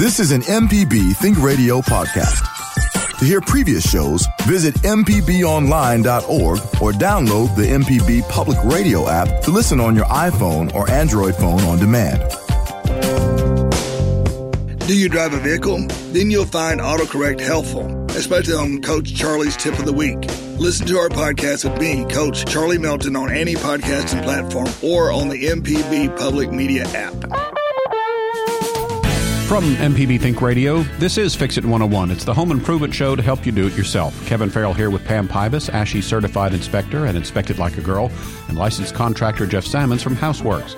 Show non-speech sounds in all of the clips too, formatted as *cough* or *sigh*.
This is an MPB Think Radio podcast. To hear previous shows, visit MPBOnline.org or download the MPB Public Radio app to listen on your iPhone or Android phone on demand. Do you drive a vehicle? Then you'll find autocorrect helpful, especially on Coach Charlie's Tip of the Week. Listen to our podcast with me, Coach Charlie Melton, on any podcasting platform or on the MPB Public Media app. From MPB Think Radio, this is Fix It 101. It's the home improvement show to help you do it yourself. Kevin Farrell here with Pam Pybas, ASHI certified inspector and Inspect It Like a Girl, and licensed contractor Jeff Salmons from House Works.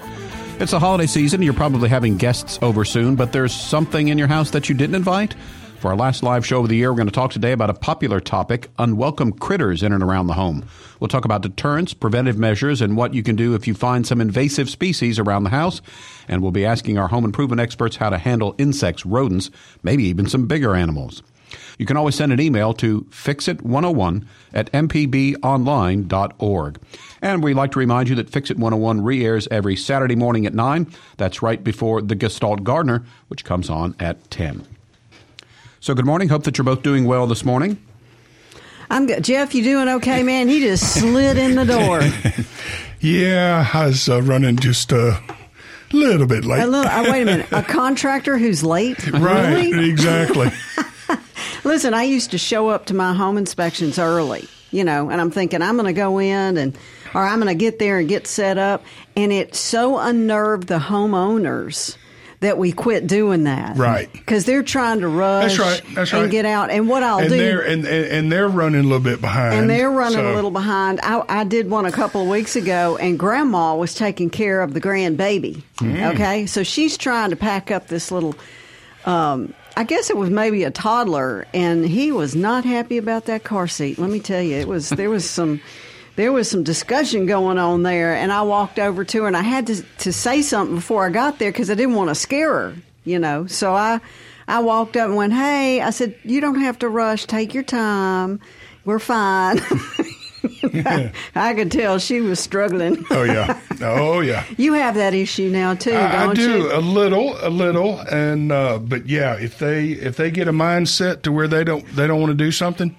It's the holiday season. You're probably having guests over soon, but there's something in your house that you didn't invite? For our last live show of the year, we're going to talk today about a popular topic unwelcome critters in and around the home. We'll talk about deterrents, preventive measures, and what you can do if you find some invasive species around the house. And we'll be asking our home improvement experts how to handle insects, rodents, maybe even some bigger animals. You can always send an email to fixit101 at mpbonline.org. And we'd like to remind you that Fix It 101 re airs every Saturday morning at 9. That's right before the Gestalt Gardener, which comes on at 10. So, good morning. Hope that you're both doing well this morning. I'm good. Jeff, you doing okay, man? He just slid in the door. *laughs* yeah, I was uh, running just a little bit late. A little, uh, wait a minute. A contractor who's late? *laughs* right, really? exactly. *laughs* Listen, I used to show up to my home inspections early, you know, and I'm thinking I'm going to go in and, or I'm going to get there and get set up. And it so unnerved the homeowners that we quit doing that. Right. Because they're trying to rush that's right, that's right. and get out. And what I'll and do. They're, and, and, and, they're running a little bit behind. And they're running so. a little behind. I, I, did one a couple of weeks ago, and Grandma was taking care of the grandbaby. Mm. Okay. So she's trying to pack up this little. Um, I guess it was maybe a toddler, and he was not happy about that car seat. Let me tell you, it was there was some there was some discussion going on there, and I walked over to her, and I had to to say something before I got there because I didn't want to scare her, you know. So I I walked up and went, "Hey," I said, "You don't have to rush. Take your time. We're fine." I, *laughs* I could tell she was struggling. oh yeah, oh yeah. *laughs* You have that issue now too, I, I do you? a little, a little, and uh, but yeah, if they if they get a mindset to where they don't they don't want to do something,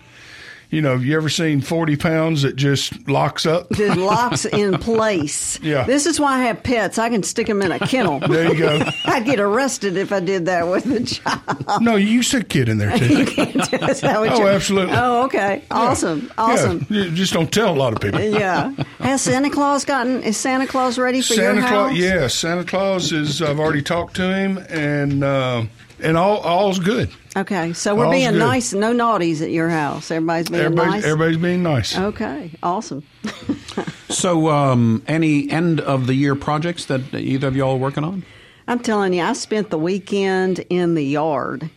you know, have you ever seen 40 pounds that just locks up? Just *laughs* locks in place. Yeah. This is why I have pets. I can stick them in a kennel. *laughs* There you go. *laughs* I'd get arrested if I did that with a child. No, you said kid in there too. Oh, absolutely. Oh, okay. Awesome. Awesome. Yeah, you just don't tell a lot of people. Yeah. Has Santa Claus gotten? Is Santa Claus ready for Santa your house? Claus, yeah, Santa Claus is. I've already talked to him, and uh, and all all's good. Okay, so we're All's being good. nice. No naughties at your house. Everybody's being Everybody's nice. everybody's being nice. Okay. Awesome. *laughs* So, um, any end of the year projects that either of y'all are working on? I'm telling you, I spent the weekend in the yard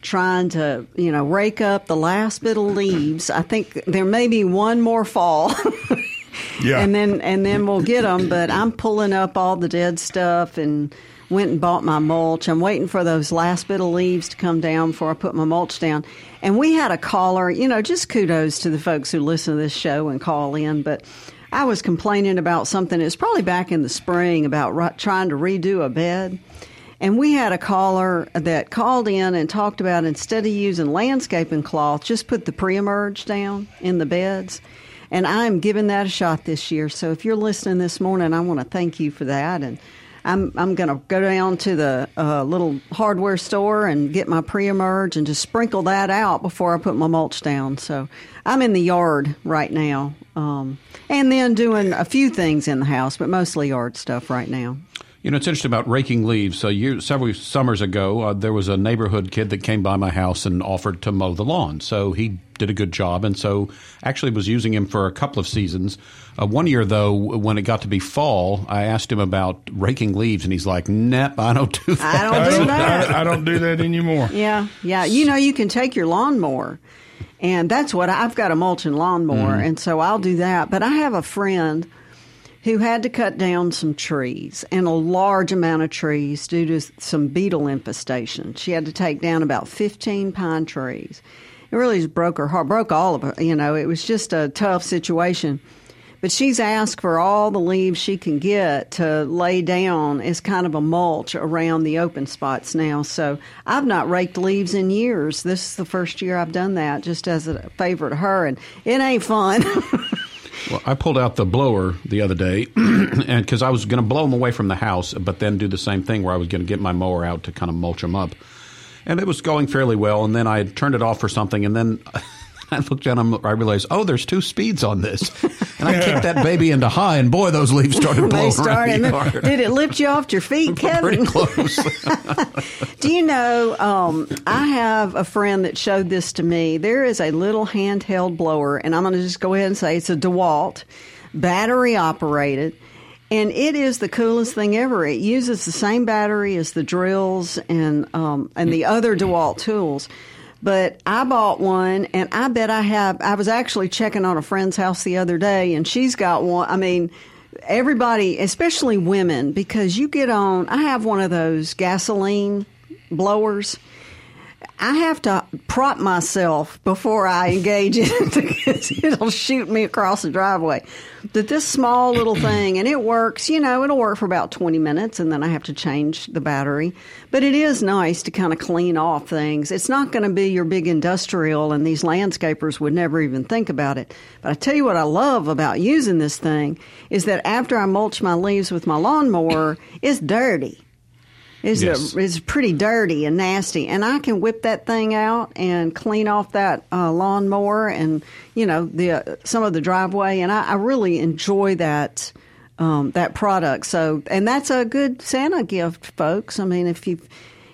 trying to, you know, rake up the last bit of leaves. I think there may be one more fall. *laughs* Yeah. And then and then we'll get them, but I'm pulling up all the dead stuff and went and bought my mulch. I'm waiting for those last bit of leaves to come down before I put my mulch down. And we had a caller, you know, just kudos to the folks who listen to this show and call in, but I was complaining about something. It was probably back in the spring about trying to redo a bed. And we had a caller that called in and talked about instead of using landscaping cloth, just put the pre-emerge down in the beds. And I'm giving that a shot this year. So if you're listening this morning, I want to thank you for that. And I'm I'm going to go down to the uh, little hardware store and get my pre-emerge and just sprinkle that out before I put my mulch down. So I'm in the yard right now, um, and then doing a few things in the house, but mostly yard stuff right now. You know, it's interesting about raking leaves. So, year, several summers ago, uh, there was a neighborhood kid that came by my house and offered to mow the lawn. So he did a good job, and so actually was using him for a couple of seasons. Uh, one year, though, when it got to be fall, I asked him about raking leaves, and he's like, "Nope, I don't do that." I don't do that. I, I don't do that anymore. *laughs* Yeah, yeah. You know, you can take your lawnmower, and that's what I, I've got a mulching lawnmower, and so I'll do that. But I have a friend who had to cut down some trees and a large amount of trees due to some beetle infestation. She had to take down about 15 pine trees. It really just broke her heart, broke all of her. You know, it was just a tough situation. But she's asked for all the leaves she can get to lay down as kind of a mulch around the open spots now. So I've not raked leaves in years. This is the first year I've done that just as a favor to her, and it ain't fun. *laughs* Well, I pulled out the blower the other day, *clears throat* and because I was going to blow them away from the house, but then do the same thing where I was going to get my mower out to kind of mulch them up, and it was going fairly well. And then I had turned it off for something, and then *laughs* *laughs* I looked down and I realized, oh, there's two speeds on this, and I kicked that baby into high, and boy, those leaves started blowing started. the. Did it lift you off your feet, *laughs* Kevin? Pretty close. *laughs* Do you know? Um, I have a friend that showed this to me. There is a little handheld blower, and I'm going to just go ahead and say it's a DeWalt, battery operated, and it is the coolest thing ever. It uses the same battery as the drills and um, and the other DeWalt tools. But I bought one, and I bet I have. I was actually checking on a friend's house the other day, and she's got one. I mean, everybody, especially women, because you get on. I have one of those gasoline blowers. I have to prop myself before I engage in it *laughs* because it'll shoot me across the driveway. But this small little thing, and it works, you know, it'll work for about 20 minutes and then I have to change the battery. But it is nice to kind of clean off things. It's not going to be your big industrial, and these landscapers would never even think about it. But I tell you what I love about using this thing is that after I mulch my leaves with my lawnmower, it's dirty. It's, Yes. a, it's pretty dirty and nasty, and I can whip that thing out and clean off that uh, lawnmower and you know the uh, some of the driveway, and I, I really enjoy that um, that product. So, and that's a good Santa gift, folks. I mean, if you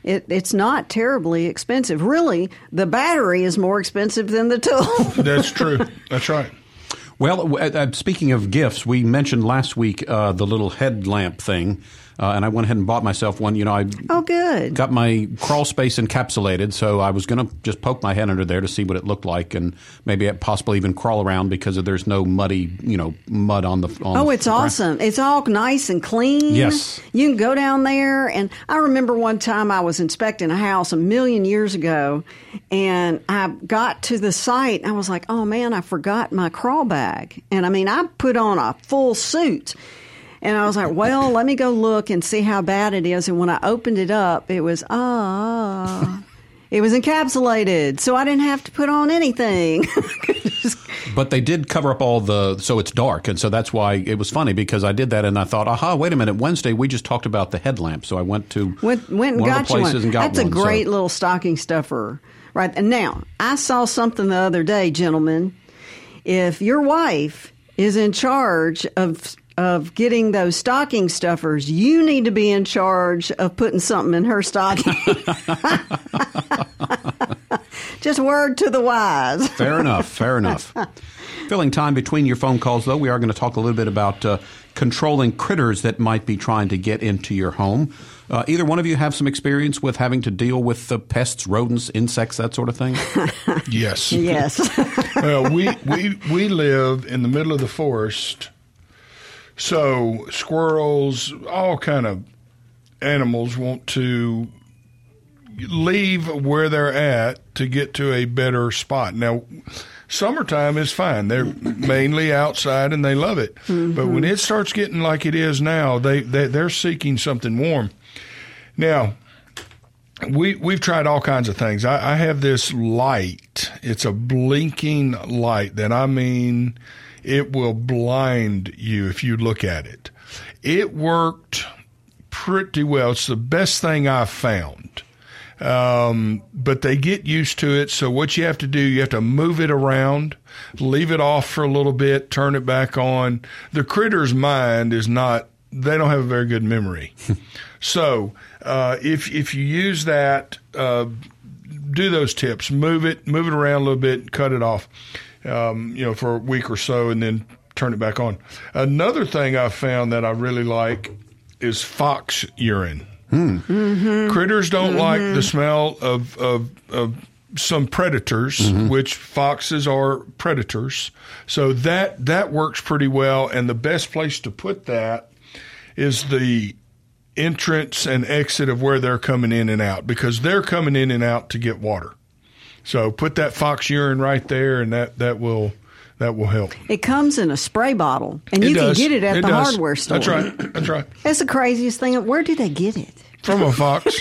it, it's not terribly expensive. Really, the battery is more expensive than the tool. *laughs* That's true. That's right. Well, uh, uh, speaking of gifts, we mentioned last week uh, the little headlamp thing, uh, and I went ahead and bought myself one. You know, I oh, good. got my crawl space encapsulated, so I was going to just poke my head under there to see what it looked like, and maybe possibly even crawl around because there's no muddy, you know, mud on the. On Oh, it's ground. awesome. It's all nice and clean. Yes. You can go down there. And I remember one time I was inspecting a house a million years ago, and I got to the site, and I was like, oh man, I forgot my crawl bag. And I mean, I put on a full suit. And I was like, well, let me go look and see how bad it is. And when I opened it up, it was, ah. It was encapsulated, so I didn't have to put on anything. *laughs* But they did cover up all the, so it's dark, and so that's why it was funny because I did that and I thought, aha, wait a minute, Wednesday we just talked about the headlamp, so I went to Went, went and one got of the places one. and got That's one. a so- great little stocking stuffer, right? And now I saw something the other day, gentlemen. If your wife is in charge of of getting those stocking stuffers, you need to be in charge of putting something in her stocking. *laughs* Just word to the wise. Fair enough. Fair enough. Filling time between your phone calls, though, we are going to talk a little bit about uh, controlling critters that might be trying to get into your home. Uh, either one of you have some experience with having to deal with the pests, rodents, insects, that sort of thing? *laughs* Yes. Yes. *laughs* well, we, we we live in the middle of the forest, so squirrels, all kind of animals want to leave where they're at to get to a better spot. Now, summertime is fine; they're mm-hmm. mainly outside and they love it. Mm-hmm. But when it starts getting like it is now, they, they they're seeking something warm. Now, we we've tried all kinds of things. I, I have this light. It's a blinking light that I mean, it will blind you if you look at it. It worked pretty well. It's the best thing I've found. Um, but they get used to it. So what you have to do, you have to move it around, leave it off for a little bit, turn it back on. The critter's mind is not, they don't have a very good memory. *laughs* so, uh, if, if you use that, uh, do those tips, move it, move it around a little bit, cut it off, um, you know, for a week or so and then turn it back on. Another thing I've found that I really like is fox urine. Hmm. Mm-hmm. Critters don't mm-hmm. like the smell of, of, of some predators, mm-hmm. which foxes are predators. So that that works pretty well. And the best place to put that is the entrance and exit of where they're coming in and out because they're coming in and out to get water. So put that fox urine right there, and that that will that will help. It comes in a spray bottle, and you It can get it at It the does. hardware store. That's right. That's right. That's the craziest thing. Where do they get it? From a fox.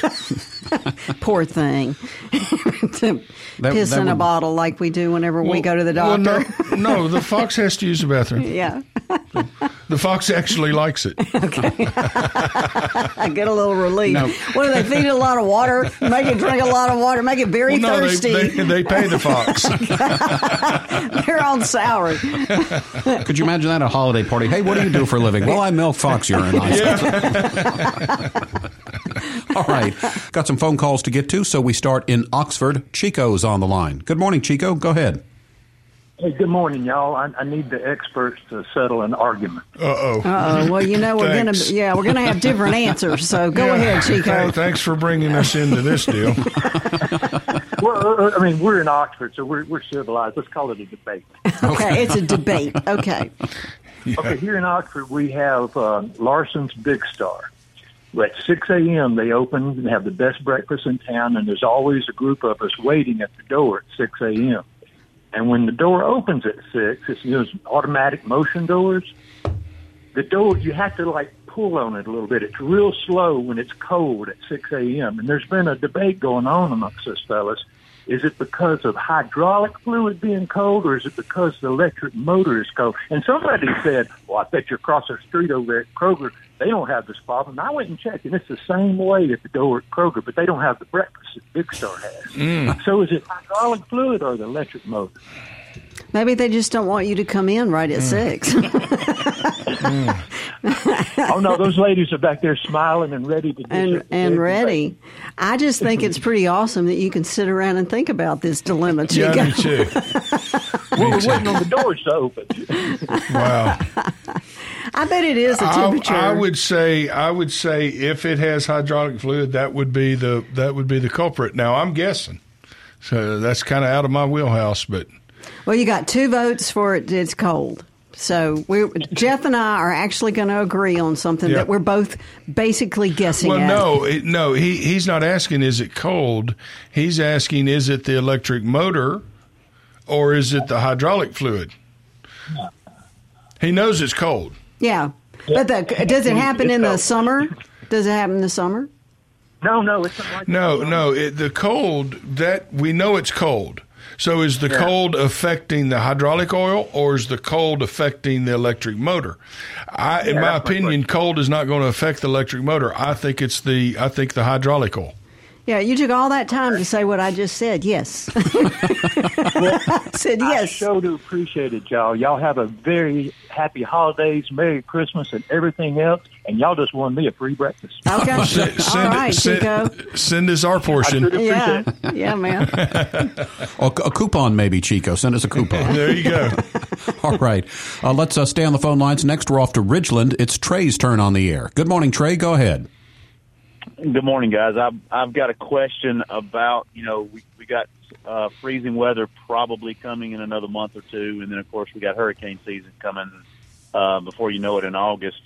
*laughs* Poor thing. to *laughs* That- piss that in a bottle like we do whenever we go to the Well, doctor. no, *laughs* no, the fox has to use the bathroom. yeah. The fox actually likes it. Okay. I get a little relief. No. What do they feed it a lot of water? Make it drink a lot of water. Make it very Well, no, thirsty. they, they pay the fox. They're on salary. Could you imagine that at a holiday party? Hey, what do you do for a living? Well, I milk fox urine. *laughs* All right. Got some phone calls to get to, so we start in Oxford. Chico's on the line. Good morning, Chico. Go ahead. Hey, good morning, y'all. I, I need the experts to settle an argument. Uh oh. Uh-oh. Well, you know we're gonna yeah we're gonna have different answers. So go ahead, Chico. Hey, Thanks for bringing us into this deal. *laughs* well, uh, I mean, we're in Oxford, so we're, we're civilized. Let's call it a debate. Okay, it's a debate. Okay. *laughs* Okay, here in Oxford, we have uh, Larson's Big Star. At 6 a.m., they open and have the best breakfast in town, and there's always a group of us waiting at the door at 6 a.m. And when the door opens at 6, it's those automatic motion doors. The door, you have to like pull on it a little bit. It's real slow when it's cold at 6 a.m. And there's been a debate going on amongst us fellas. Is it because of hydraulic fluid being cold, or is it because the electric motor is cold? And somebody said, "Well, I bet you're across the street over at Kroger. They don't have this problem." And I went and checked, and it's the same way at the door at Kroger, but they don't have the breakfast that Big Star has. Mm. So, is it hydraulic fluid or the electric motor? Maybe they just don't want you to come in right at mm. six. *laughs* Mm. oh no, those ladies are back there smiling and ready to and and ready. I just think it's pretty awesome that you can sit around and think about this dilemma, Yeah, me too. *laughs* We're waiting on the doors to open. Wow. I bet it is I, temperature. I would say I would say if it has hydraulic fluid, that would be the that would be the culprit. Now I'm guessing, so that's kind of out of my wheelhouse. But Well, you got two votes for it. It's cold. So we Jeff and I are actually going to agree on something Yeah. that we're both basically guessing well, at. no, it, no, he he's not asking is it cold. He's asking is it the electric motor, or is it the hydraulic fluid? He knows it's cold. Yeah, but the, does it happen in the summer? Does it happen in the summer? No, no, it's not like No, no, it, the cold that we know it's cold. So is the cold affecting the hydraulic oil, or is the cold affecting the electric motor? I, in my that's my opinion, cold is not going to affect the electric motor. I think it's the I think the hydraulic oil. Yeah, you took all that time to say what I just said. Yes, *laughs* I said I yes. sure do appreciate it, y'all. Y'all have a very happy holidays, Merry Christmas, and everything else. And y'all just won me a free breakfast. Okay, all Send, send, right, send, Chico. send us our portion. Yeah, yeah, man. Oh, *laughs* a coupon, maybe, Chico. Send us a coupon. *laughs* There you go. All right. Uh, let's uh, stay on the phone lines. Next, we're off to Ridgeland. It's Trey's turn on the air. Good morning, Trey. Go ahead. Good morning, guys. I've I've got a question about you know we we got uh, freezing weather probably coming in another month or two, and then of course we got hurricane season coming uh, before you know it in August.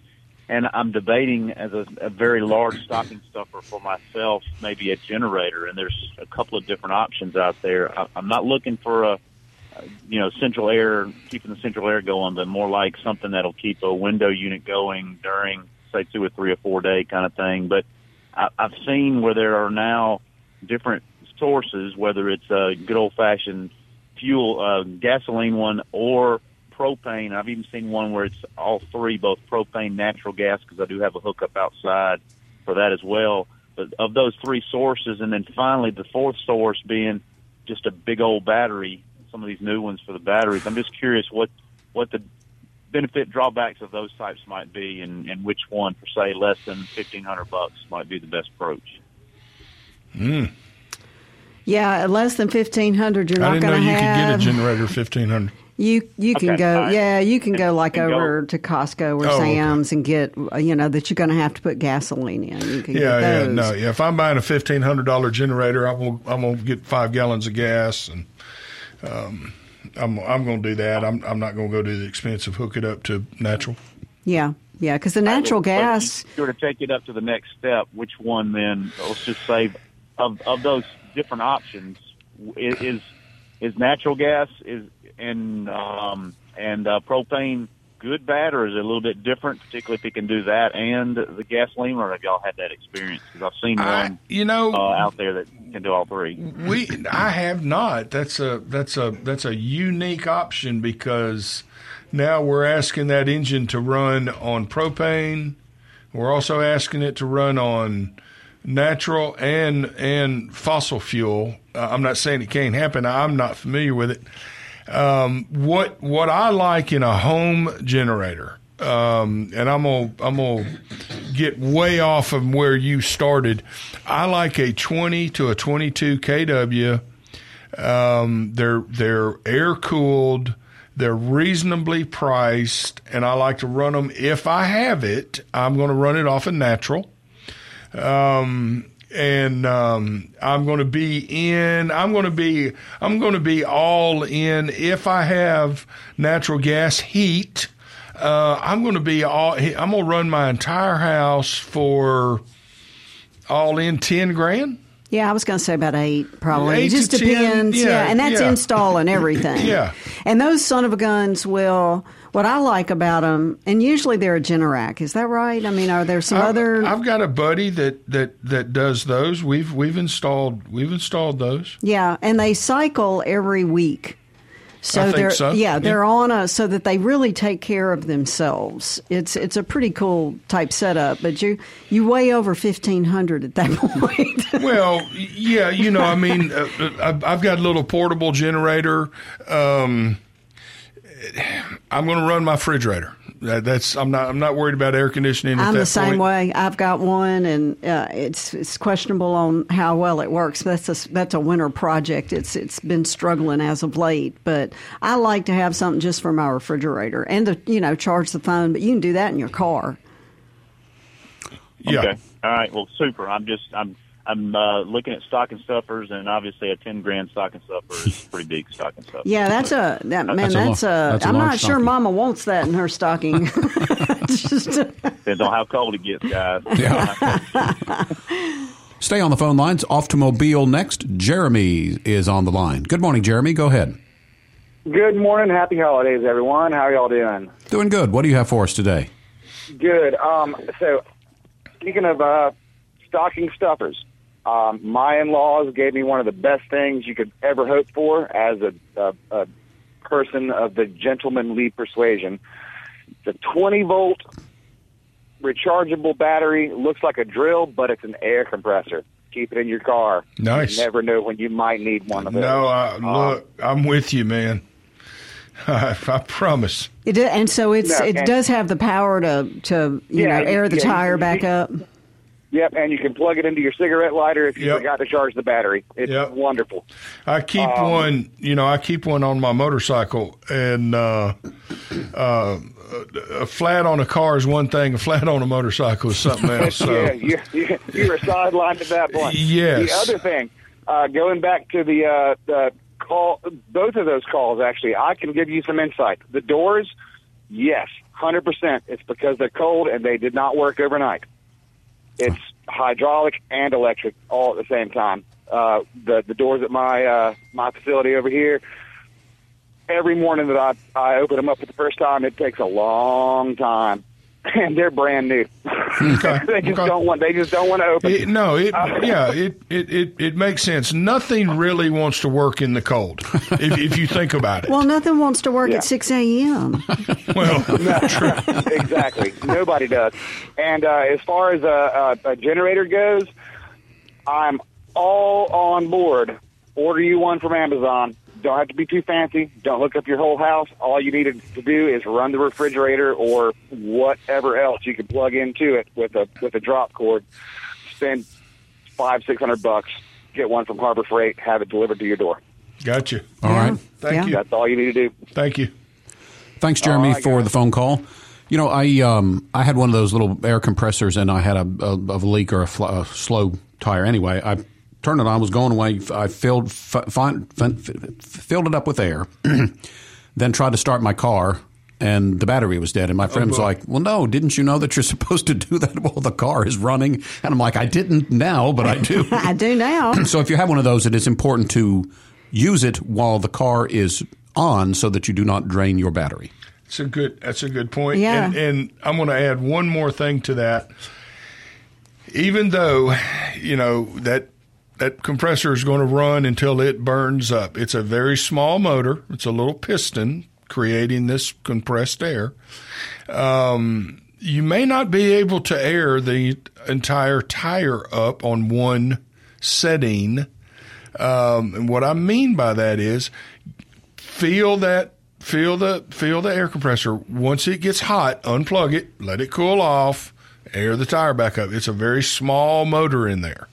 And I'm debating as a, a very large stocking stuffer for myself, maybe a generator. And there's a couple of different options out there. I, I'm not looking for a you know, central air, keeping the central air going, but more like something that'll keep a window unit going during, say, two or three or four day kind of thing. But I, I've seen where there are now different sources, whether it's a good old fashioned fuel, uh, gasoline one or propane. I've even seen one where it's all three, both propane, natural gas, because I do have a hookup outside for that as well. But of those three sources, and then finally the fourth source being just a big old battery, some of these new ones for the batteries. I'm just curious what what the benefit drawbacks of those types might be, and, and which one for say less than fifteen hundred bucks might be the best approach. Yeah, at less than fifteen hundred, you're I not didn't know going to you could get a generator fifteen hundred. You you can Okay, go, all right. yeah, you can go like can go- over to Costco or Oh, okay. Sam's and get, you know, that you're going to have to put gasoline in. You can Yeah, get yeah, no, yeah. If I'm buying a fifteen hundred dollar generator, I'm gonna I'm gonna get five gallons of gas, and um, I'm I'm gonna do that. I'm I'm not gonna go to the expense of hook it up to natural. Yeah, yeah, because the natural But gas. If you were to take it up to the next step, which one then? Let's just say of of those different options, is is natural gas is and um, and uh, propane good, bad, or is it a little bit different, particularly if it can do that and the gasoline? Or have y'all had that experience? Because I've seen I, one you know, uh, out there that can do all three. We I have not. That's a that's a that's a unique option because now we're asking that engine to run on propane. We're also asking it to run on natural and and fossil fuel. Uh, I'm not saying it can't happen. I'm not familiar with it. Um, what what I like in a home generator, um, and I'm gonna I'm gonna get way off of where you started. I like a 20 to a 22 kW. Um, they're they're air cooled. They're reasonably priced, and I like to run them. If I have it, I'm going to run it off of natural. Um, and um, I'm going to be in. I'm going to be. I'm going to be all in. If I have natural gas heat, uh, I'm going to be all. I'm going to run my entire house for all in ten grand. Yeah, I was going to say about eight, probably. Eight it just to 10, depends. yeah, yeah, and that's yeah. install and everything. *laughs* Yeah. And those son of a guns will. What I like about them, and usually they're a Generac. Is that right? I mean, are there some I've, other? I've got a buddy that, that, that does those. We've we've installed we've installed those. yeah, and they cycle every week. So they're so. yeah, Yeah. they're on a so that they really take care of themselves. It's it's a pretty cool type setup, but you you weigh over fifteen hundred at that *laughs* point. Well, yeah, you know, I mean, uh, uh, I've I've got a little portable generator. Um, I'm going to run my refrigerator. That, that's I'm not I'm not worried about air conditioning. I'm that the same point. way. I've got one, and uh, it's it's questionable on how well it works. That's a that's a winter project. It's it's been struggling as of late, but I like to have something just for my refrigerator and to you know charge the phone. But you can do that in your car. Yeah. Okay. All right. Well, super. I'm just I'm I'm uh, looking at stocking stuffers, and obviously a ten grand stocking stuffer is a pretty big stocking stuffer. Yeah, that's a that man. That's That's, lo- a. that's a I'm large not sure stocking. Mama wants that in her stocking. Just, *laughs* Depends on how cold it gets, guys. Yeah. *laughs* Stay on the phone lines. Off to Mobile next. Jeremy is on the line. Good morning, Jeremy. Go ahead. Good morning. Happy holidays, everyone. How are y'all doing? Doing good. What do you have for us today? Good. Um, so, speaking of uh, stocking stuffers, um, my in-laws gave me one of the best things you could ever hope for as a, a, a person of the gentlemanly persuasion. It's a 20 volt rechargeable battery. Looks like a drill, but it's an air compressor. Keep it in your car. Nice. You never know when you might need one of those. No, I, Um, look, I'm with you, man. *laughs* I, I promise. it, and so it's No, it and- does have the power to to you Yeah, know air the yeah, tire you- back you- up. Yep, and you can plug it into your cigarette lighter if you Yep. forgot to charge the battery. It's Yep. wonderful. I keep Um, one, you know, I keep one on my motorcycle, and uh, uh, a flat on a car is one thing, a flat on a motorcycle is something *laughs* else. So, yeah, you, you, you were sidelined at that point. Yes. The other thing, uh, going back to the, uh, the call, both of those calls, actually, I can give you some insight. The doors, yes, 100%. It's because they're cold and they did not work overnight. It's hydraulic and electric all at the same time. Uh, the the doors at my uh, my facility over here. Every morning that I I open them up for the first time, it takes a long time, *laughs* and they're brand new. Okay, *laughs* they just okay. don't want. They just don't want to open. It, no, it *laughs* yeah, it, it, it, it makes sense. Nothing really wants to work in the cold, if, if you think about it. Well, nothing wants to work Yeah. at six a.m. Well, exactly. Nobody does. And uh, as far as a, a, a generator goes, I'm all on board. Order you one from Amazon. Don't have to be too fancy. Don't hook up your whole house. All you need to do is run the refrigerator or whatever else you can plug into it with a with a drop cord. Spend five six hundred bucks. Get one from Harbor Freight. Have it delivered to your door. got you. All Yeah. right. Thank Yeah. you. That's all you need to do. Thank you. Thanks, Jeremy, All right, for guys. the phone call. You know, I um, I had one of those little air compressors, and I had a, a, a leak or a, fl- a slow tire. Anyway, I turned it on, was going away. I filled f- fin- fin- f- filled it up with air, *clears throat* then tried to start my car, and the battery was dead. And my oh, friend was like, "Well, no, didn't you know that you're *laughs* supposed to do that while the car is running?" And I'm like, "I didn't now, but I do." *laughs* I do now. *clears throat* So if you have one of those, it is important to use it while the car is on so that you do not drain your battery. It's a good. That's a good point. Yeah. And, and I'm going to add one more thing to that. Even though, you know that that compressor is going to run until it burns up. It's a very small motor. It's a little piston creating this compressed air. Um, you may not be able to air the entire tire up on one setting. Um, and what I mean by that is feel that feel the feel the air compressor. Once it gets hot, unplug it, let it cool off, air the tire back up. It's a very small motor in there.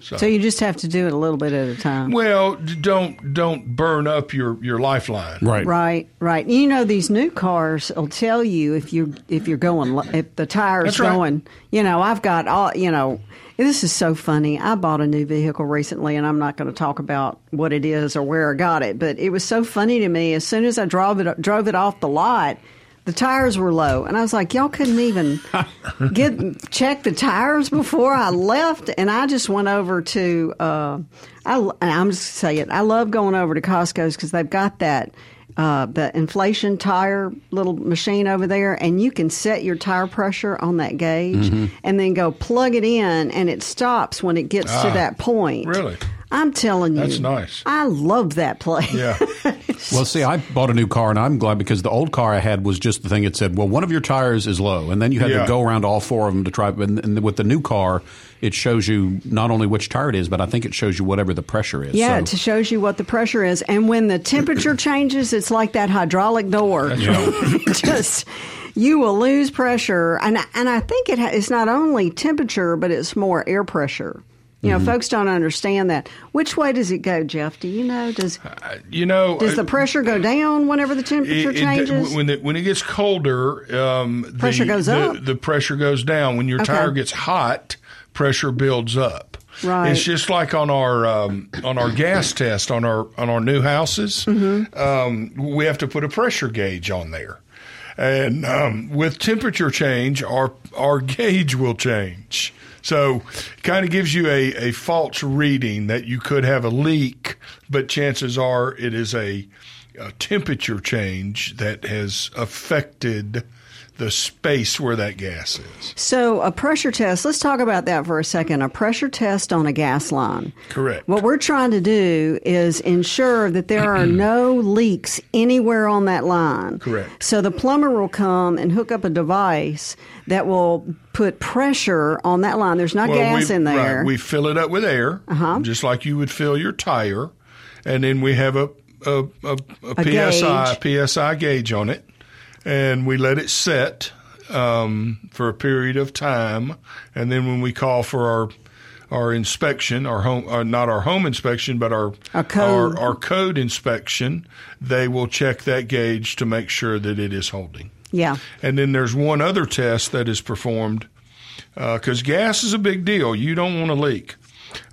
So you just have to do it a little bit at a time. Well, don't don't burn up your your lifeline. Right. Right, right. You know these new cars will tell you if you if you're going if the tire's That's right. going. You know, I've got all. You know, this is so funny. I bought a new vehicle recently, and I'm not going to talk about what it is or where I got it, but it was so funny to me. As soon as I drove it drove it off the lot. The tires were low, and I was like, "Y'all couldn't even get check the tires before I left." And I just went over to, uh, I, I'm just saying, I love going over to Costco's because they've got that uh, the inflation tire little machine over there, and you can set your tire pressure on that gauge, and then go plug it in, and it stops when it gets to Ah, that point. really? I'm telling you, That's nice. I love that place. Yeah. *laughs* Well, see, I bought a new car, and I'm glad because the old car I had was just the thing. It said, "Well, one of your tires is low," and then you had Yeah. to go around all four of them to try. And, and with the new car, it shows you not only which tire it is, but I think it shows you whatever the pressure is. Yeah, So- it shows you what the pressure is, and when the temperature *clears throat* changes, it's like that hydraulic door. *laughs* Just you will lose pressure, and and I think it ha- it's not only temperature, but it's more air pressure. You know, Mm-hmm. folks don't understand that. Which way does it go, Jeff? Do you know? Does You know, does the uh, pressure go down whenever the temperature it- it- changes? when it when it gets colder, um, the, Pressure goes the, up. The pressure goes down. When your Okay. tire gets hot, pressure builds up. Right. It's just like on our um, on our gas test on our on our new houses. Mm-hmm. Um, we have to put a pressure gauge on there, and um, with temperature change, our our *laughs* gauge will change. So, it kind of gives you a, a false reading that you could have a leak, but chances are it is a, a temperature change that has affected the space where that gas is. So, a pressure test, let's talk about that for a second. A pressure test on a gas line. Correct. What we're trying to do is ensure that there are *clears throat* no leaks anywhere on that line. Correct. So, the plumber will come and hook up a device that will put pressure on that line. There's not gas we, in there. Right, we fill it up with air, Uh-huh. just like you would fill your tire, and then we have a a, a, a, A psi psi gauge on it, and we let it set um, for a period of time, and then when we call for our our inspection, our home, uh, not our home inspection, but our Our code. our, our code inspection, they will check that gauge to make sure that it is holding. yeah. And then there's one other test that is performed because gas is a big deal. You don't want to leak.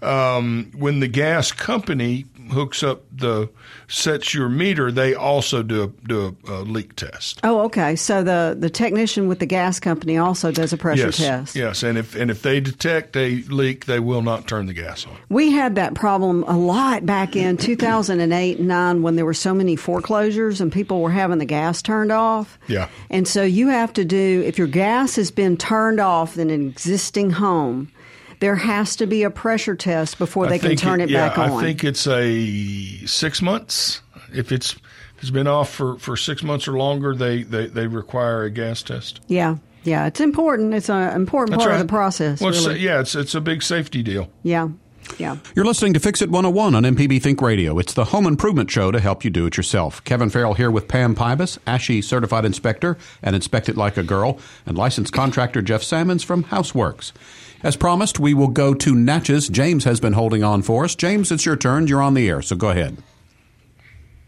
Um, when the gas company hooks up the sets your meter, they also do a, do a, a leak test. Oh, okay. So the, the technician with the gas company also does a pressure yes, test. yes, and if and if they detect a leak, they will not turn the gas on. We had that problem a lot back in *clears throat* 2008 and 9 when there were so many foreclosures and people were having the gas turned off. Yeah. And so you have to do, if your gas has been turned off in an existing home, there has to be a pressure test before they can turn it, yeah, back on. I think it's a six months. If it's if it's been off for, for six months or longer, they, they, they require a gas test. yeah. Yeah. It's important. It's an important That's part right. of the process. Well, it's- yeah, it's it's a big safety deal. Yeah. Yeah. You're listening to Fix It 101 on MPB Think Radio. It's the home improvement show to help you do it yourself. Kevin Farrell here with Pam Pybas, ASHI certified inspector and Inspect It Like a Girl, and licensed contractor Jeff Salmons from House Works. As promised, we will go to Natchez. James has been holding on for us. James, it's your turn. You're on the air, so go ahead.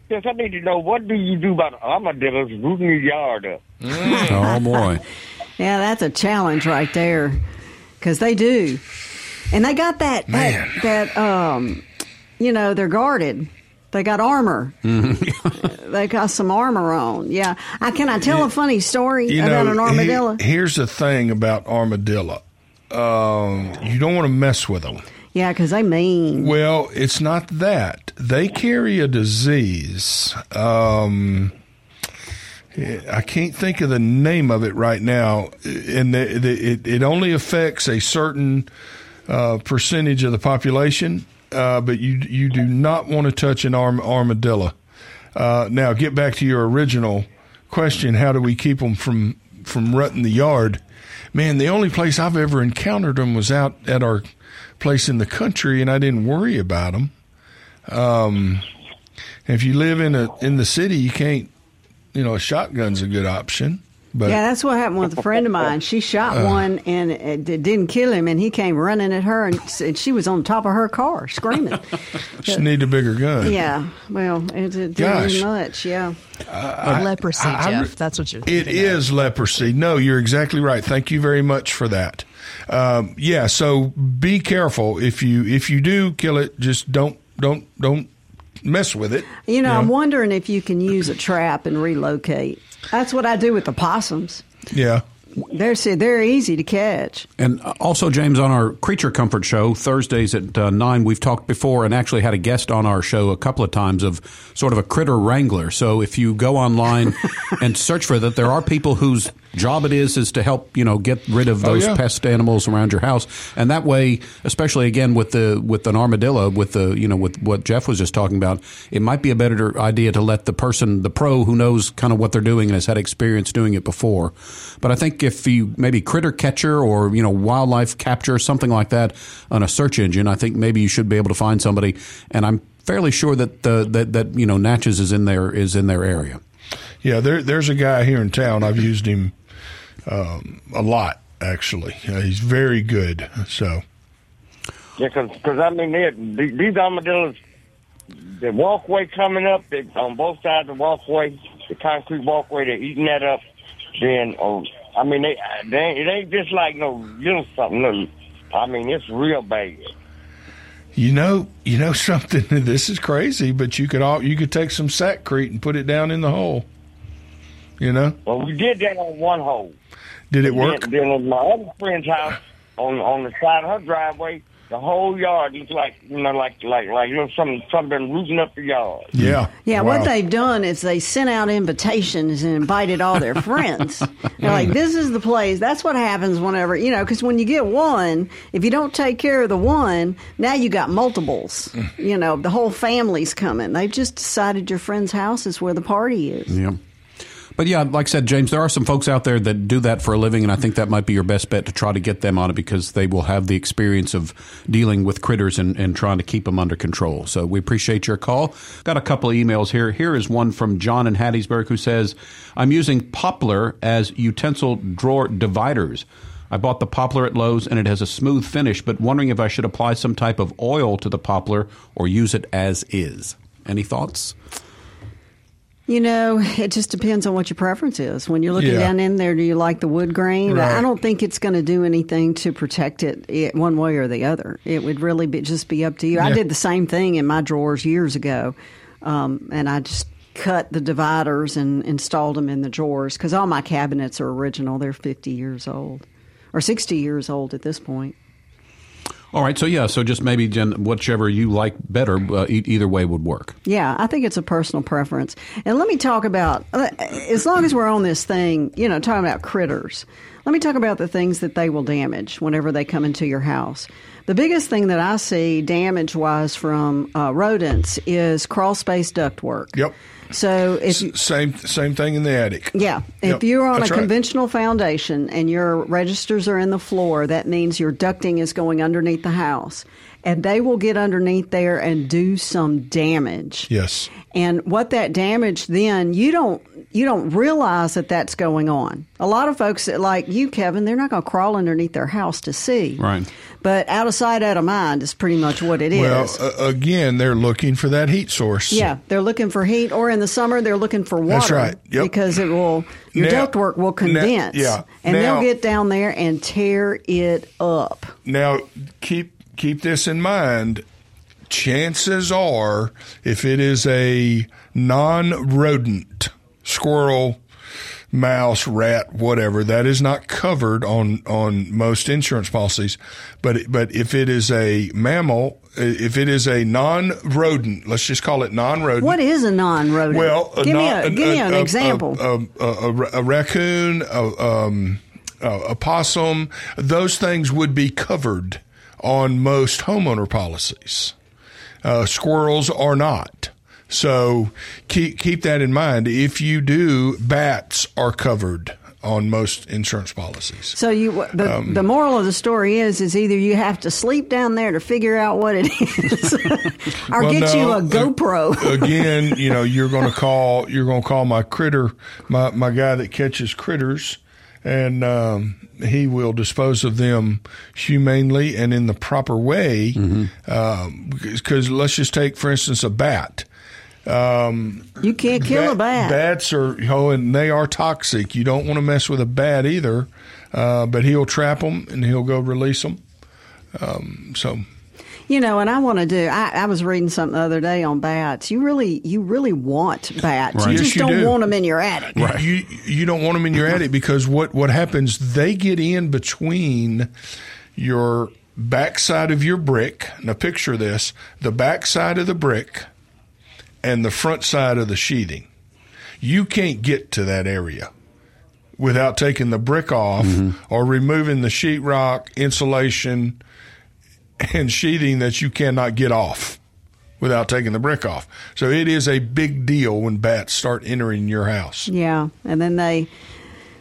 Yes, I need to know what do you do about armadillos rooting your yard up? *laughs* Oh, boy. Yeah, that's a challenge right there, because they do, and they got that Man. that that um, you know, they're guarded. They got armor. *laughs* they got some armor on. Yeah, I can I tell a funny story You about know, an armadillo? he- here's the thing about armadillo. Um, you don't want to mess with them. Yeah, because they mean. Well, it's not that. They carry a disease. Um, I can't think of the name of it right now, and the, the, it, it only affects a certain uh, percentage of the population. Uh, but you you do not want to touch an arm, armadillo. Uh, now, get back to your original question: How do we keep them from from rutting the yard? Man, the only place I've ever encountered them was out at our place in the country, and I didn't worry about them. Um, if you live in a in the city, you can't. You know, a shotgun's a good option. But yeah, that's what happened with a friend of mine. She shot Uh. one and it d- didn't kill him, and he came running at her, and, s- and she was on top of her car screaming. *laughs* just need a bigger gun. yeah, well, it, it didn't do much. Yeah, leprosy, I- I Jeff. re- That's what you're. It is leprosy. No, you're exactly right. Thank you very much for that. Um, yeah, so be careful if you if you do kill it, just don't don't don't mess with it. you know, Yeah. I'm wondering if you can use a trap and relocate. That's what I do with the possums. Yeah. They're they're easy to catch. And also, James, on our Creature Comfort show, Thursdays at uh, 9, we've talked before and actually had a guest on our show a couple of times of sort of a critter wrangler. So if you go online *laughs* and search for that, there are people whose job it is is to help, you know, get rid of Oh, those yeah. pest animals around your house. And that way, especially again with the with an armadillo, with the, you know, with what Jeff was just talking about, it might be a better idea to let the person, the pro who knows kind of what they're doing and has had experience doing it before. But I think if you maybe critter catcher or you know wildlife capture something like that on a search engine, I think maybe you should be able to find somebody. And I'm fairly sure that the, that that you know Natchez is in there is in their area. Yeah, there, there's a guy here in town. I've used him um, a lot, actually. Uh, he's very good. So, Yeah, because I mean, the- these armadillos, the walkway coming up they, on both sides of the walkway, the concrete walkway, they're eating that up. Then, oh, I mean, they, they it ain't just like no little something. No, I mean, it's real bad. you know, you know *laughs* something. This is crazy, but you could all you could take some Sakrete and put it down in the hole. You know, Well, we did that on one hole. did it work? Then, then at my other friend's house, on on the side of her driveway, the whole yard looks like you know, like like like you know, something something been rooting up the yard. Yeah. Yeah, Wow. what they've done is they sent out invitations and invited all their friends. *laughs* They're like, this is the place. That's what happens whenever, you know, because when you get one, if you don't take care of the one, now you got multiples. Mm. you know, the whole family's coming. They've just decided your friend's house is where the party is. Yeah. But yeah, like I said, James, there are some folks out there that do that for a living, and I think that might be your best bet to try to get them on it because they will have the experience of dealing with critters and, and trying to keep them under control. So we appreciate your call. Got a couple of emails here. Here is one from John in Hattiesburg who says, I'm using poplar as utensil drawer dividers. I bought the poplar at Lowe's and it has a smooth finish, but wondering if I should apply some type of oil to the poplar or use it as is. Any thoughts? You know, it just depends on what your preference is. When you're looking Yeah. down in there, do you like the wood grain? Right. I don't think it's going to do anything to protect it, it one way or the other. It would really be, just be up to you. I did the same thing in my drawers years ago, um, and I just cut the dividers and installed them in the drawers because all my cabinets are original. They're 50 years old or 60 years old at this point. All right, so yeah, so just maybe Jen, whichever you like better, uh, e- either way would work. Yeah, I think it's a personal preference. And let me talk about, uh, as long as we're on this thing, you know, talking about critters, let me talk about the things that they will damage whenever they come into your house. The biggest thing that I see damage wise from uh, rodents is crawl space ductwork. Yep. So if you, Same same thing in the attic. yeah, Yep, if you're on that's a right. conventional foundation and your registers are in the floor, that means your ducting is going underneath the house. And they will get underneath there and do some damage. Yes. And what that damage then you don't you don't realize that that's going on. A lot of folks that like you, Kevin, they're not going to crawl underneath their house to see. Right. But out of sight, out of mind is pretty much what it is. Well, uh, again, they're looking for that heat source. yeah, they're looking for heat, or in the summer they're looking for water. That's right. Yep. Because it will your Now- ductwork will now- condense. yeah. And Now- they'll get down there and tear it up. Now, keep keep this in mind. Chances are, if it is a non-rodent squirrel, mouse, rat, whatever. That is not covered on on most insurance policies. But but if it is a mammal, if it is a non-rodent, let's just call it non-rodent. What is a non-rodent? Well, a give me non- a, give me an a- example. A, raccoon, a, um, a, a possum, those things would be covered on most homeowner policies. Uh, squirrels are not. So keep keep that in mind. If you do, bats are covered on most insurance policies. so you the um, the moral of the story is is either you have to sleep down there to figure out what it is, *laughs* or Well, get you a GoPro. *laughs* again, you know, you're going to call you're going to call my critter my my guy that catches critters, and um, he will dispose of them humanely and in the proper way. Because let's just take, for instance, a bat. you can't kill a bat. Bats are, oh, and they are toxic. You don't want to mess with a bat either. Uh, but he'll trap them and he'll go release them. Um, so You know, and I want to do. I, I was reading something the other day on bats. You really, you really want bats. Right. You Yes, just you don't do. want them in your attic. You you don't want them in your attic because what what happens? They get in between your backside of your brick. Now picture this: the backside of the brick and the front side of the sheathing. You can't get to that area without taking the brick off mm-hmm. or removing the sheetrock, insulation, and sheathing that you cannot get off without taking the brick off. So it is a big deal when bats start entering your house. Yeah, and then they,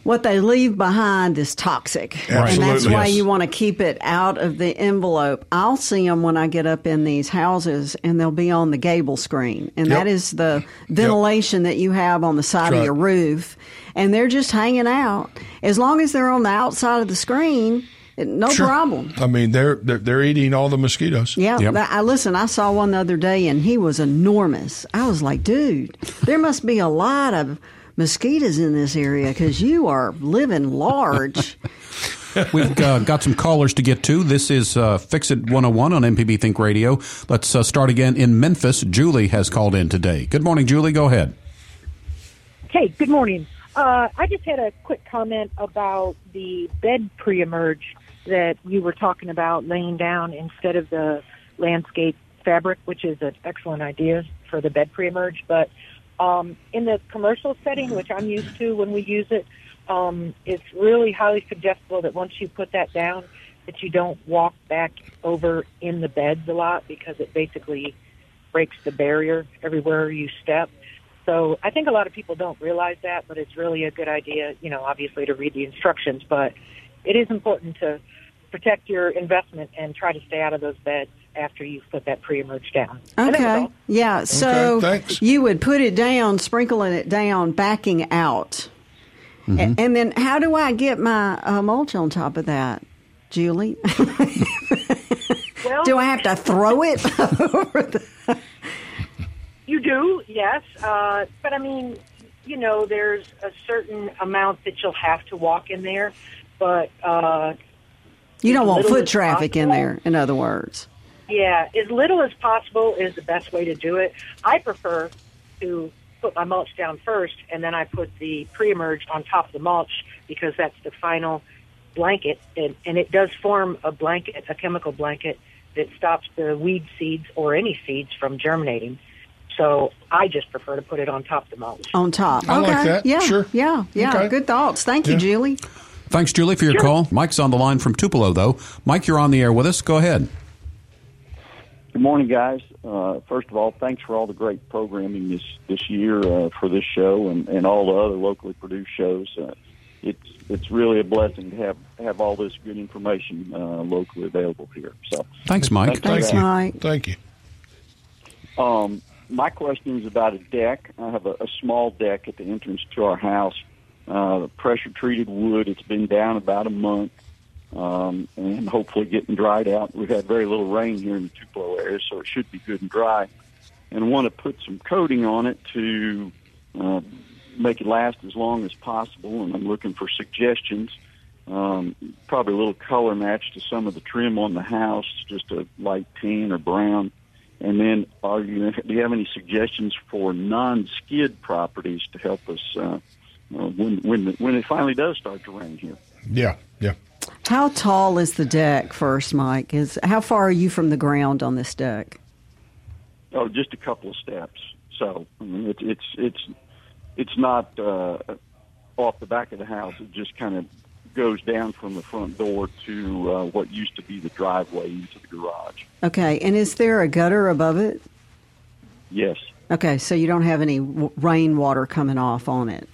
what they leave behind is toxic, and that's Absolutely. why Yes. you want to keep it out of the envelope. I'll see them when I get up in these houses, and they'll be on the gable screen, and Yep. that is the ventilation that you have on the side of your roof, and they're just hanging out. As long as they're on the outside of the screen, no Sure. problem. I mean, they're, they're they're eating all the mosquitoes. Yeah, Yep. I listen. I saw one the other day, and he was enormous. I was like, dude, there must be a lot of mosquitoes in this area because you are living large. *laughs* We've uh, got some callers to get to. This is uh, Fix It 101 on MPB Think Radio. Let's uh, start again in Memphis. Julie has called in today. Good morning, Julie. Go ahead. Hey, good morning. Uh, I just had a quick comment about the bed pre-emerge that you were talking about laying down instead of the landscape fabric, which is an excellent idea for the bed pre-emerge. But um, in the commercial setting, which I'm used to when we use it, um, it's really highly suggestible that once you put that down, that you don't walk back over in the beds a lot because it basically breaks the barrier everywhere you step. So I think a lot of people don't realize that, but it's really a good idea, you know, obviously to read the instructions, but it is important to protect your investment and try to stay out of those beds after you've put that pre-emerge down. And that was Okay, yeah. So thanks. you would put it down, sprinkling it down, backing out, A- and then how do I get my uh, mulch on top of that, Julie? Well, *laughs* do I have to throw it *laughs* over the? You do, yes. Uh, but I mean, you know, there's a certain amount that you'll have to walk in there, but uh, You don't want foot as traffic in there. In other words. Yeah, as little as possible is the best way to do it. I prefer to put my mulch down first, and then I put the pre-emerge on top of the mulch because that's the final blanket, and, and it does form a blanket, a chemical blanket that stops the weed seeds or any seeds from germinating. So I just prefer to put it on top of the mulch. On top. I like okay. that. Yeah. Sure. Yeah. Yeah. Okay. Good thoughts. Thank you, Yeah. Julie. Thanks, Julie, for your Sure. call. Mike's on the line from Tupelo, though. Mike, you're on the air with us. Go ahead. Good morning, guys. Uh, first of all, thanks for all the great programming this this year uh, for this show and, and all the other locally produced shows. Uh, it's it's really a blessing to have have all this good information uh, locally available here. So, Thanks, Mike. Thanks, Thanks, guys. Mike. Thank you. Um, my question is about a deck. I have a, a small deck at the entrance to our house. Uh, pressure treated wood. It's been down about a month, um, and hopefully getting dried out. We've had very little rain here in the Tupelo area, so it should be good and dry. And want to put some coating on it to uh, make it last as long as possible. And I'm looking for suggestions. Um, probably a little color match to some of the trim on the house, just a light tan or brown. And then, are you do you have any suggestions for non-skid properties to help us uh, when when when it finally does start to rain here. Yeah, yeah. How tall is the deck first, Mike? Is how far are you from the ground on this deck? Oh, just a couple of steps. So I mean, it's it's it's it's not uh, off the back of the house. It just kind of goes down from the front door to uh, what used to be the driveway into the garage. Okay, and is there a gutter above it? Yes. Okay, so you don't have any w- rainwater coming off on it.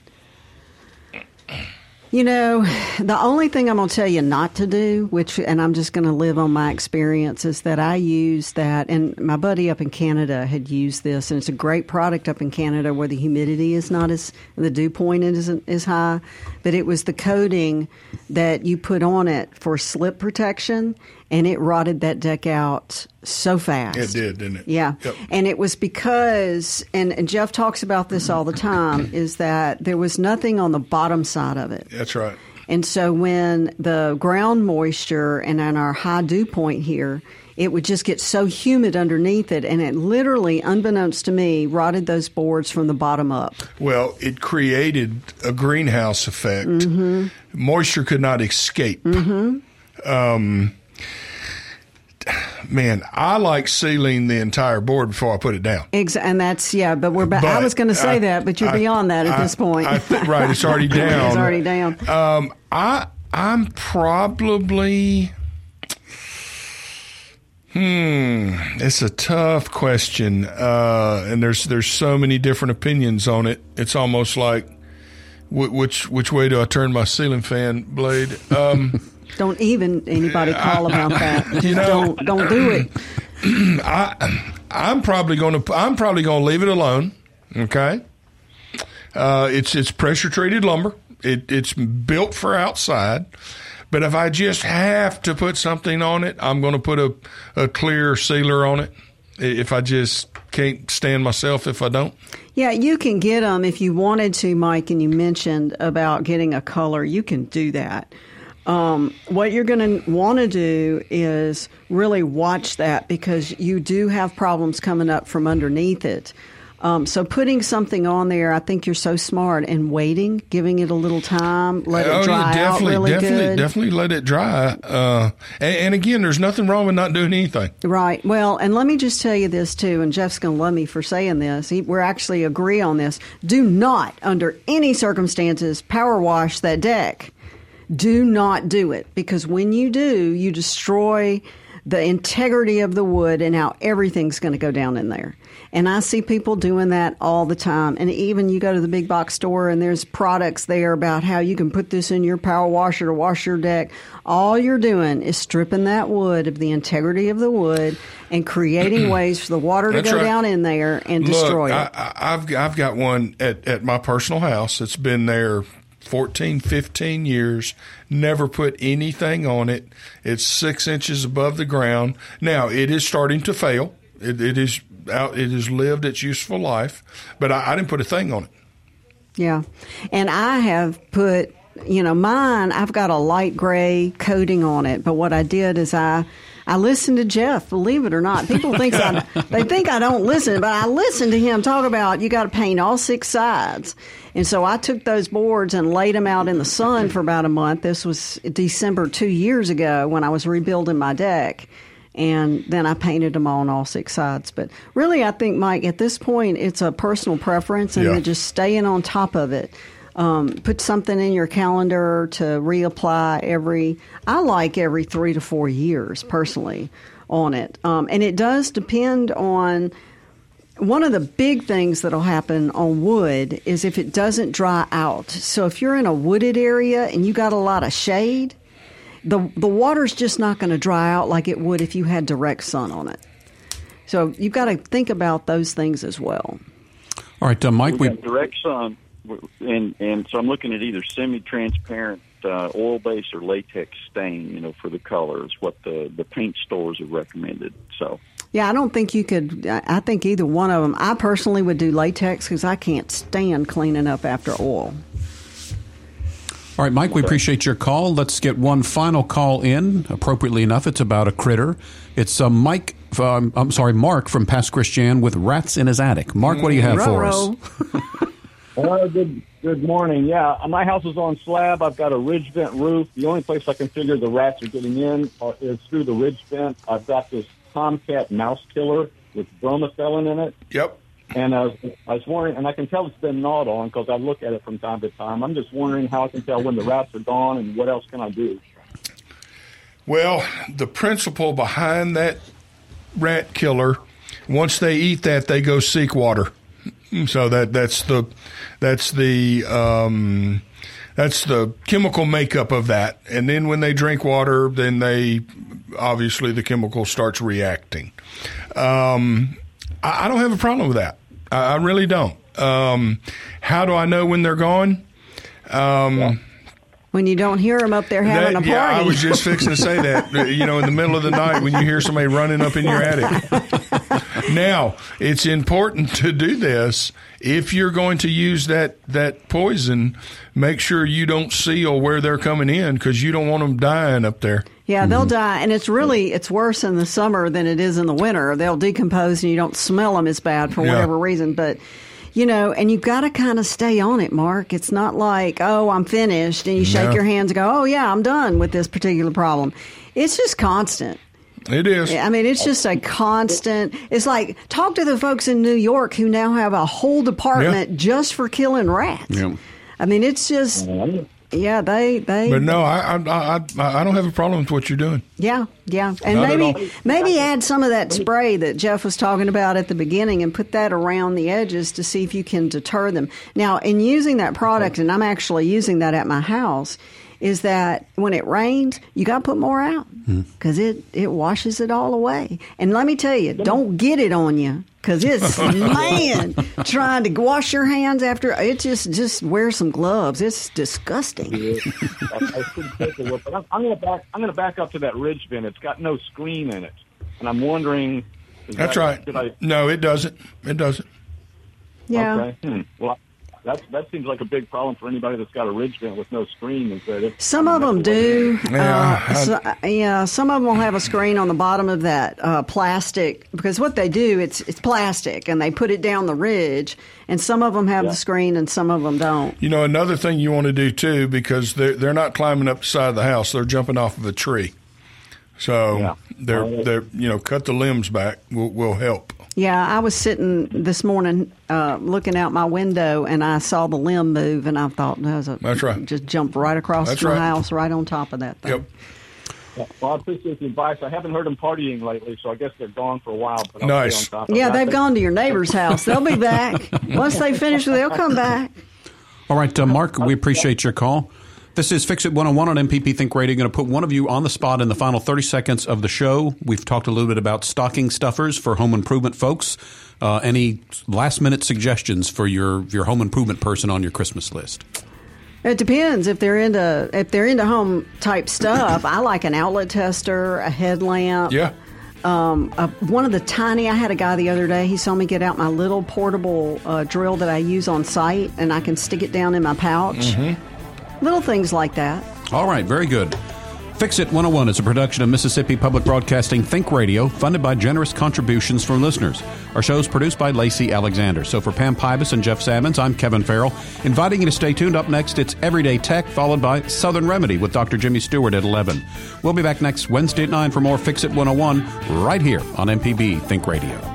You know, *sighs* the only thing I'm going to tell you not to do, which, and I'm just going to live on my experience, is that I use that, and my buddy up in Canada had used this, and it's a great product up in Canada where the humidity is not as, the dew point isn't as high, but it was the coating that you put on it for slip protection, and it rotted that deck out so fast. It did, didn't it? Yeah. Yep. And it was because, and, and Jeff talks about this all the time, *clears throat* is that there was nothing on the bottom side of it. That's right. And so when the ground moisture and on our high dew point here, it would just get so humid underneath it, and it literally, unbeknownst to me, rotted those boards from the bottom up. Well, it created a greenhouse effect. Mm-hmm. Moisture could not escape. Um, man, I like sealing the entire board before I put it down. Ex- and that's yeah, but we're. Ba- I was going to say I- that, but you're I- beyond that at I- this point. I thi- right, it's already *laughs* down. it's already down. Um, I I'm probably. Hmm, it's a tough question, uh, and there's there's so many different opinions on it. It's almost like, wh- which which way do I turn my ceiling fan blade? Um, *laughs* Don't even anybody call about that. Just *laughs* You know- don't don't do it. *clears throat* I I'm probably going to I'm probably going to leave it alone. Okay. Uh, it's it's pressure treated lumber. It it's built for outside. But if I just have to put something on it, I'm going to put a, a clear sealer on it. If I just can't stand myself, if I don't, Yeah, you can get them if you wanted to, Mike, and you mentioned about getting a color. You can do that. Um, what you're going to want to do is really watch that because you do have problems coming up from underneath it. Um, so putting something on there, I think you're so smart and waiting, giving it a little time, let oh, it dry yeah, out definitely, really definitely, good. definitely let it dry. Uh, and, and again, there's nothing wrong with not doing anything. Right. Well, and let me just tell you this too, and Jeff's going to love me for saying this. He, we're actually agree on this. Do not, under any circumstances, power wash that deck. Do not do it because when you do, you destroy the integrity of the wood and how everything's going to go down in there. And I see people doing that all the time. And even you go to the big box store and there's products there about how you can put this in your power washer to wash your deck. All you're doing is stripping that wood of the integrity of the wood and creating *clears throat* ways for the water to That's go right. down in there and Look, destroy it. I, I've I've got one at, at my personal house. It's been there 14, 15 years. Never put anything on it. It's six inches above the ground. Now it is starting to fail. It, it is out. It has lived its useful life, but I, I didn't put a thing on it. Yeah. And I have put, you know, mine, I've got a light gray coating on it, but what I did is I I listened to Jeff, believe it or not. People think I *laughs* they think I don't listen, but I listened to him talk about you got to paint all six sides. And so I took those boards and laid them out in the sun for about a month. This was December 2 years ago when I was rebuilding my deck and then I painted them on all six sides. But really, I think, Mike, at this point, it's a personal preference, and Yeah. just staying on top of it. Um, put something in your calendar to reapply every. I like every three to four years personally on it, um, and it does depend on. One of the big things that'll happen on wood is if it doesn't dry out. So if you're in a wooded area and you got a lot of shade, the the water's just not going to dry out like it would if you had direct sun on it. So you've got to think about those things as well. All right, uh, Mike, We've we direct sun, and and so I'm looking at either semi-transparent uh, oil-based or latex stain. You know, for the colors, what the the paint stores have recommended. So Yeah, I don't think you could. I I think either one of them. I personally would do latex because I can't stand cleaning up after oil. All right, Mike, we appreciate your call. Let's get one final call in. Appropriately enough, it's about a critter. It's uh, Mike, um, I'm sorry, Mark from Pass Christian with rats in his attic. Mark, what do you have for us? *laughs* Ruh-roh. Uh, good good morning. Yeah, uh, my house is on slab. I've got a ridge vent roof. The only place I can figure the rats are getting in is through the ridge vent. I've got this Tomcat mouse killer with bromethalin in it. Yep. And I was, I was wondering, and I can tell it's been gnawed on because I look at it from time to time. I'm just wondering how I can tell when the rats are gone and what else can I do? Well, the principle behind that rat killer, once they eat that, they go seek water. So that that's the that's the um, that's the chemical makeup of that. And then when they drink water, then they obviously the chemical starts reacting. Um, I, I, don't have a problem with that. I, I really don't. Um, how do I know when they're gone? Um, yeah when you don't hear them up there having that, a party. Yeah, I was just fixing to say that. you know, in the middle of the night when you hear somebody running up in your attic. *laughs* now, it's important to do this if you're going to use that that poison. Make sure you don't seal where they're coming in because you don't want them dying up there. Yeah, they'll mm-hmm. die, and it's really it's worse in the summer than it is in the winter. They'll decompose, and you don't smell them as bad for whatever yeah. reason, but you know, and you've got to kind of stay on it, Mark. It's not like, oh, I'm finished, and you shake your hands and go, oh, yeah, I'm done with this particular problem. It's just constant. It is. I mean, it's just a constant. It's like talk to the folks in New York who now have a whole department yeah. just for killing rats. Yeah. I mean, it's just yeah, they they. But no, I I I, I don't have a problem with what you're doing. Yeah, yeah, and Not maybe maybe add some of that spray that Jeff was talking about at the beginning, and put that around the edges to see if you can deter them. Now, in using that product, and I'm actually using that at my house is that when it rains, you got to put more out because hmm. it, it washes it all away. And let me tell you, don't get it on you because it's *laughs* man trying to wash your hands after it. Just just wear some gloves. It's disgusting. Yeah. I, I but I'm, I'm going to back. I'm going to back up to that ridge vent. It's got no screen in it, and I'm wondering. That's that, right. I, no, it doesn't. It doesn't. Yeah. Okay. Hmm. Well, that that seems like a big problem for anybody that's got a ridge vent with no screen. Is that if, some of them do? Yeah, uh, so, yeah. Some of them will have a screen on the bottom of that uh, plastic because what they do it's it's plastic and they put it down the ridge. And some of them have yeah. the screen and some of them don't. You know, another thing you want to do too because they're they're not climbing up the side of the house; they're jumping off of a tree. So yeah. they're they're you know cut the limbs back will will help. Yeah, I was sitting this morning uh, looking out my window and I saw the limb move and I thought that was a that's right. Just jumped right across that's my right. house, right on top of that thing. Yep. Well, I appreciate the advice. I haven't heard them partying lately, so I guess they're gone for a while. But I'll nice. yeah, they've gone to your neighbor's house. They'll be back once they finish. They'll come back. All right, uh, Mark. We appreciate your call. This is Fix It 101 on MPB Think Radio. Going to put one of you on the spot in the final 30 seconds of the show. We've talked a little bit about stocking stuffers for home improvement folks. Uh, any last minute suggestions for your, your home improvement person on your Christmas list? It depends if they're into if they're into home type stuff. I like an outlet tester, a headlamp. Yeah. Um, uh, one of the tiny. I had a guy the other day. He saw me get out my little portable uh, drill that I use on site, and I can stick it down in my pouch. Mm-hmm. Little things like that. All right, very good. Fix It 101 is a production of Mississippi Public Broadcasting Think Radio, funded by generous contributions from listeners. Our show is produced by Lacey Alexander. So for Pam Pybas and Jeff Salmons, I'm Kevin Farrell, inviting you to stay tuned. Up next, it's Everyday Tech, followed by Southern Remedy with Dr. Jimmy Stewart at 11. We'll be back next Wednesday at 9 for more Fix It 101 right here on MPB Think Radio.